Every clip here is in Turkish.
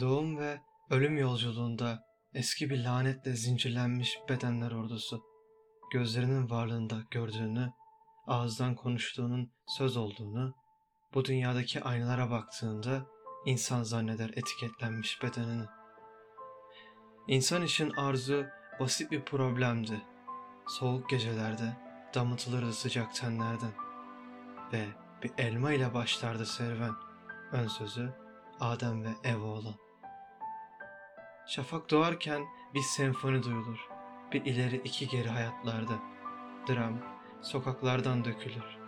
Doğum ve ölüm yolculuğunda eski bir lanetle zincirlenmiş bedenler ordusu. Gözlerinin varlığında gördüğünü, ağızdan konuştuğunun söz olduğunu, bu dünyadaki aynalara baktığında insan zanneder etiketlenmiş bedenini. İnsan için arzu basit bir problemdi. Soğuk gecelerde damıtılırdı sıcak tenlerden. Ve bir elma ile başlardı serüven. Ön sözü Adem ve Eva olan. Şafak doğarken bir senfoni duyulur. Bir ileri iki geri hayatlarda. Dram sokaklardan dökülür.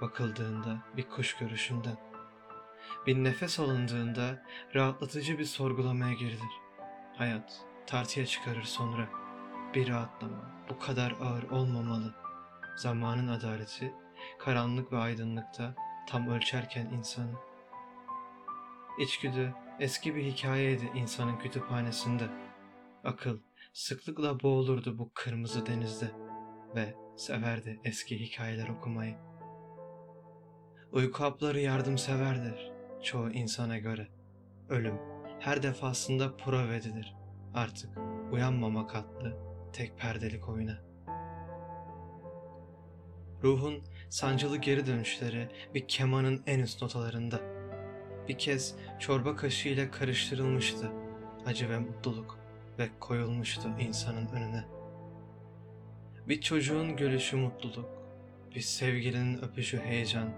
Bakıldığında bir kuş görüşünden. Bir nefes alındığında rahatlatıcı bir sorgulamaya girilir. Hayat tartıya çıkarır sonra. Bir rahatlama bu kadar ağır olmamalı. Zamanın adaleti karanlık ve aydınlıkta tam ölçerken insanı. İçgüdü eski bir hikayeydi insanın kütüphanesinde. Akıl sıklıkla boğulurdu bu kırmızı denizde ve severdi eski hikayeler okumayı. Uyku hapları yardımseverdir çoğu insana göre. Ölüm her defasında prova edilir artık uyanmamak adlı tek perdelik oyuna. Ruhun sancılı geri dönüşleri bir kemanın en üst notalarında. Bir kez çorba kaşığıyla karıştırılmıştı acı ve mutluluk ve koyulmuştu insanın önüne. Bir çocuğun gülüşü mutluluk, bir sevgilinin öpüşü heyecan,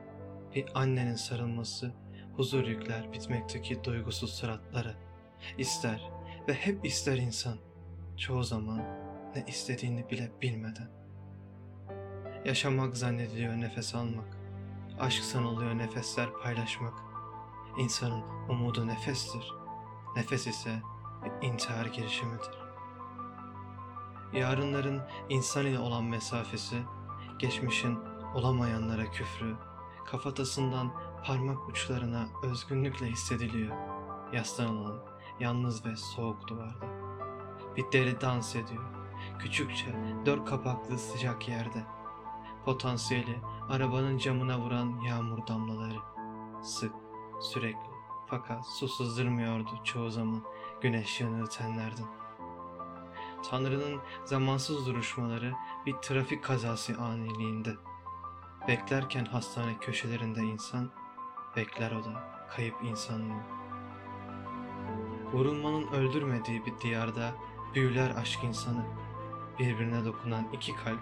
bir annenin sarılması huzur yükler bitmekteki duygusuz sıratlara. İster ve hep ister insan, çoğu zaman ne istediğini bile bilmeden. Yaşamak zannediliyor nefes almak. Aşk sanılıyor nefesler paylaşmak. İnsanın umudu nefestir. Nefes ise intihar girişimidir. Yarınların insan ile olan mesafesi, geçmişin olamayanlara küfrü, kafatasından parmak uçlarına özgünlükle hissediliyor. Yaslanılan yalnız ve soğuk duvarda. Bir deri dans ediyor. Küçükçe dört kapaklı sıcak yerde. Potansiyeli arabanın camına vuran yağmur damlaları. Sık, sürekli fakat su sızdırmıyordu çoğu zaman güneş yanığı tenlerden. Tanrı'nın zamansız duruşmaları bir trafik kazası aniliğinde. Beklerken hastane köşelerinde insan, bekler o da kayıp insanlığı. Vurulmanın öldürmediği bir diyarda büyüler aşk insanı. Birbirine dokunan iki kalp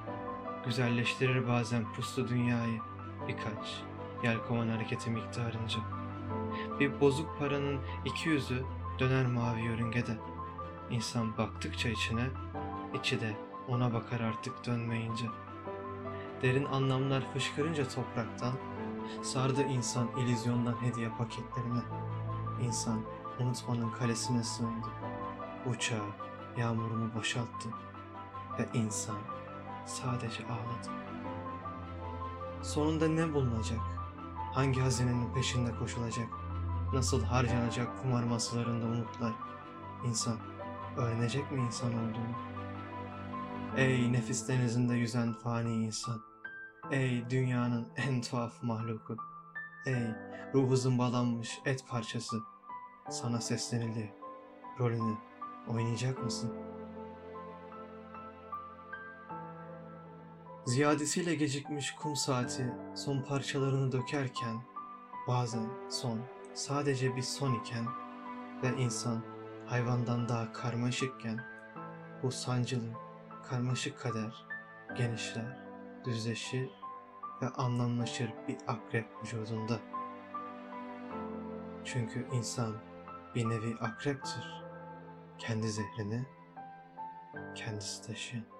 güzelleştirir bazen puslu dünyayı birkaç yelkovan hareketi miktarınca. Bir bozuk paranın iki yüzü döner mavi yörüngede. İnsan baktıkça içine, içi de ona bakar artık dönmeyince. Derin anlamlar fışkırınca topraktan, sardı insan illüzyondan hediye paketlerine. İnsan unutmanın kalesine sığındı. Uçağı yağmurunu boşalttı ve insan sadece ağladı. Sonunda ne bulunacak? Hangi hazinenin peşinde koşulacak? Nasıl harcanacak kumar masalarında umutlar? İnsan öğrenecek mi insan olduğunu? Ey nefis denizinde yüzen fani insan! Ey dünyanın en tuhaf mahluku! Ey ruhu zımbalanmış et parçası! Sana seslenildi. Rolünü oynayacak mısın? Ziyadesiyle gecikmiş kum saati son parçalarını dökerken, bazen son sadece bir son iken ve insan hayvandan daha karmaşıkken, bu sancılı, karmaşık kader genişler, düzleşir ve anlamlaşır bir akrep vücudunda. Çünkü insan bir nevi akreptir. Kendi zehrini kendisi taşıyan.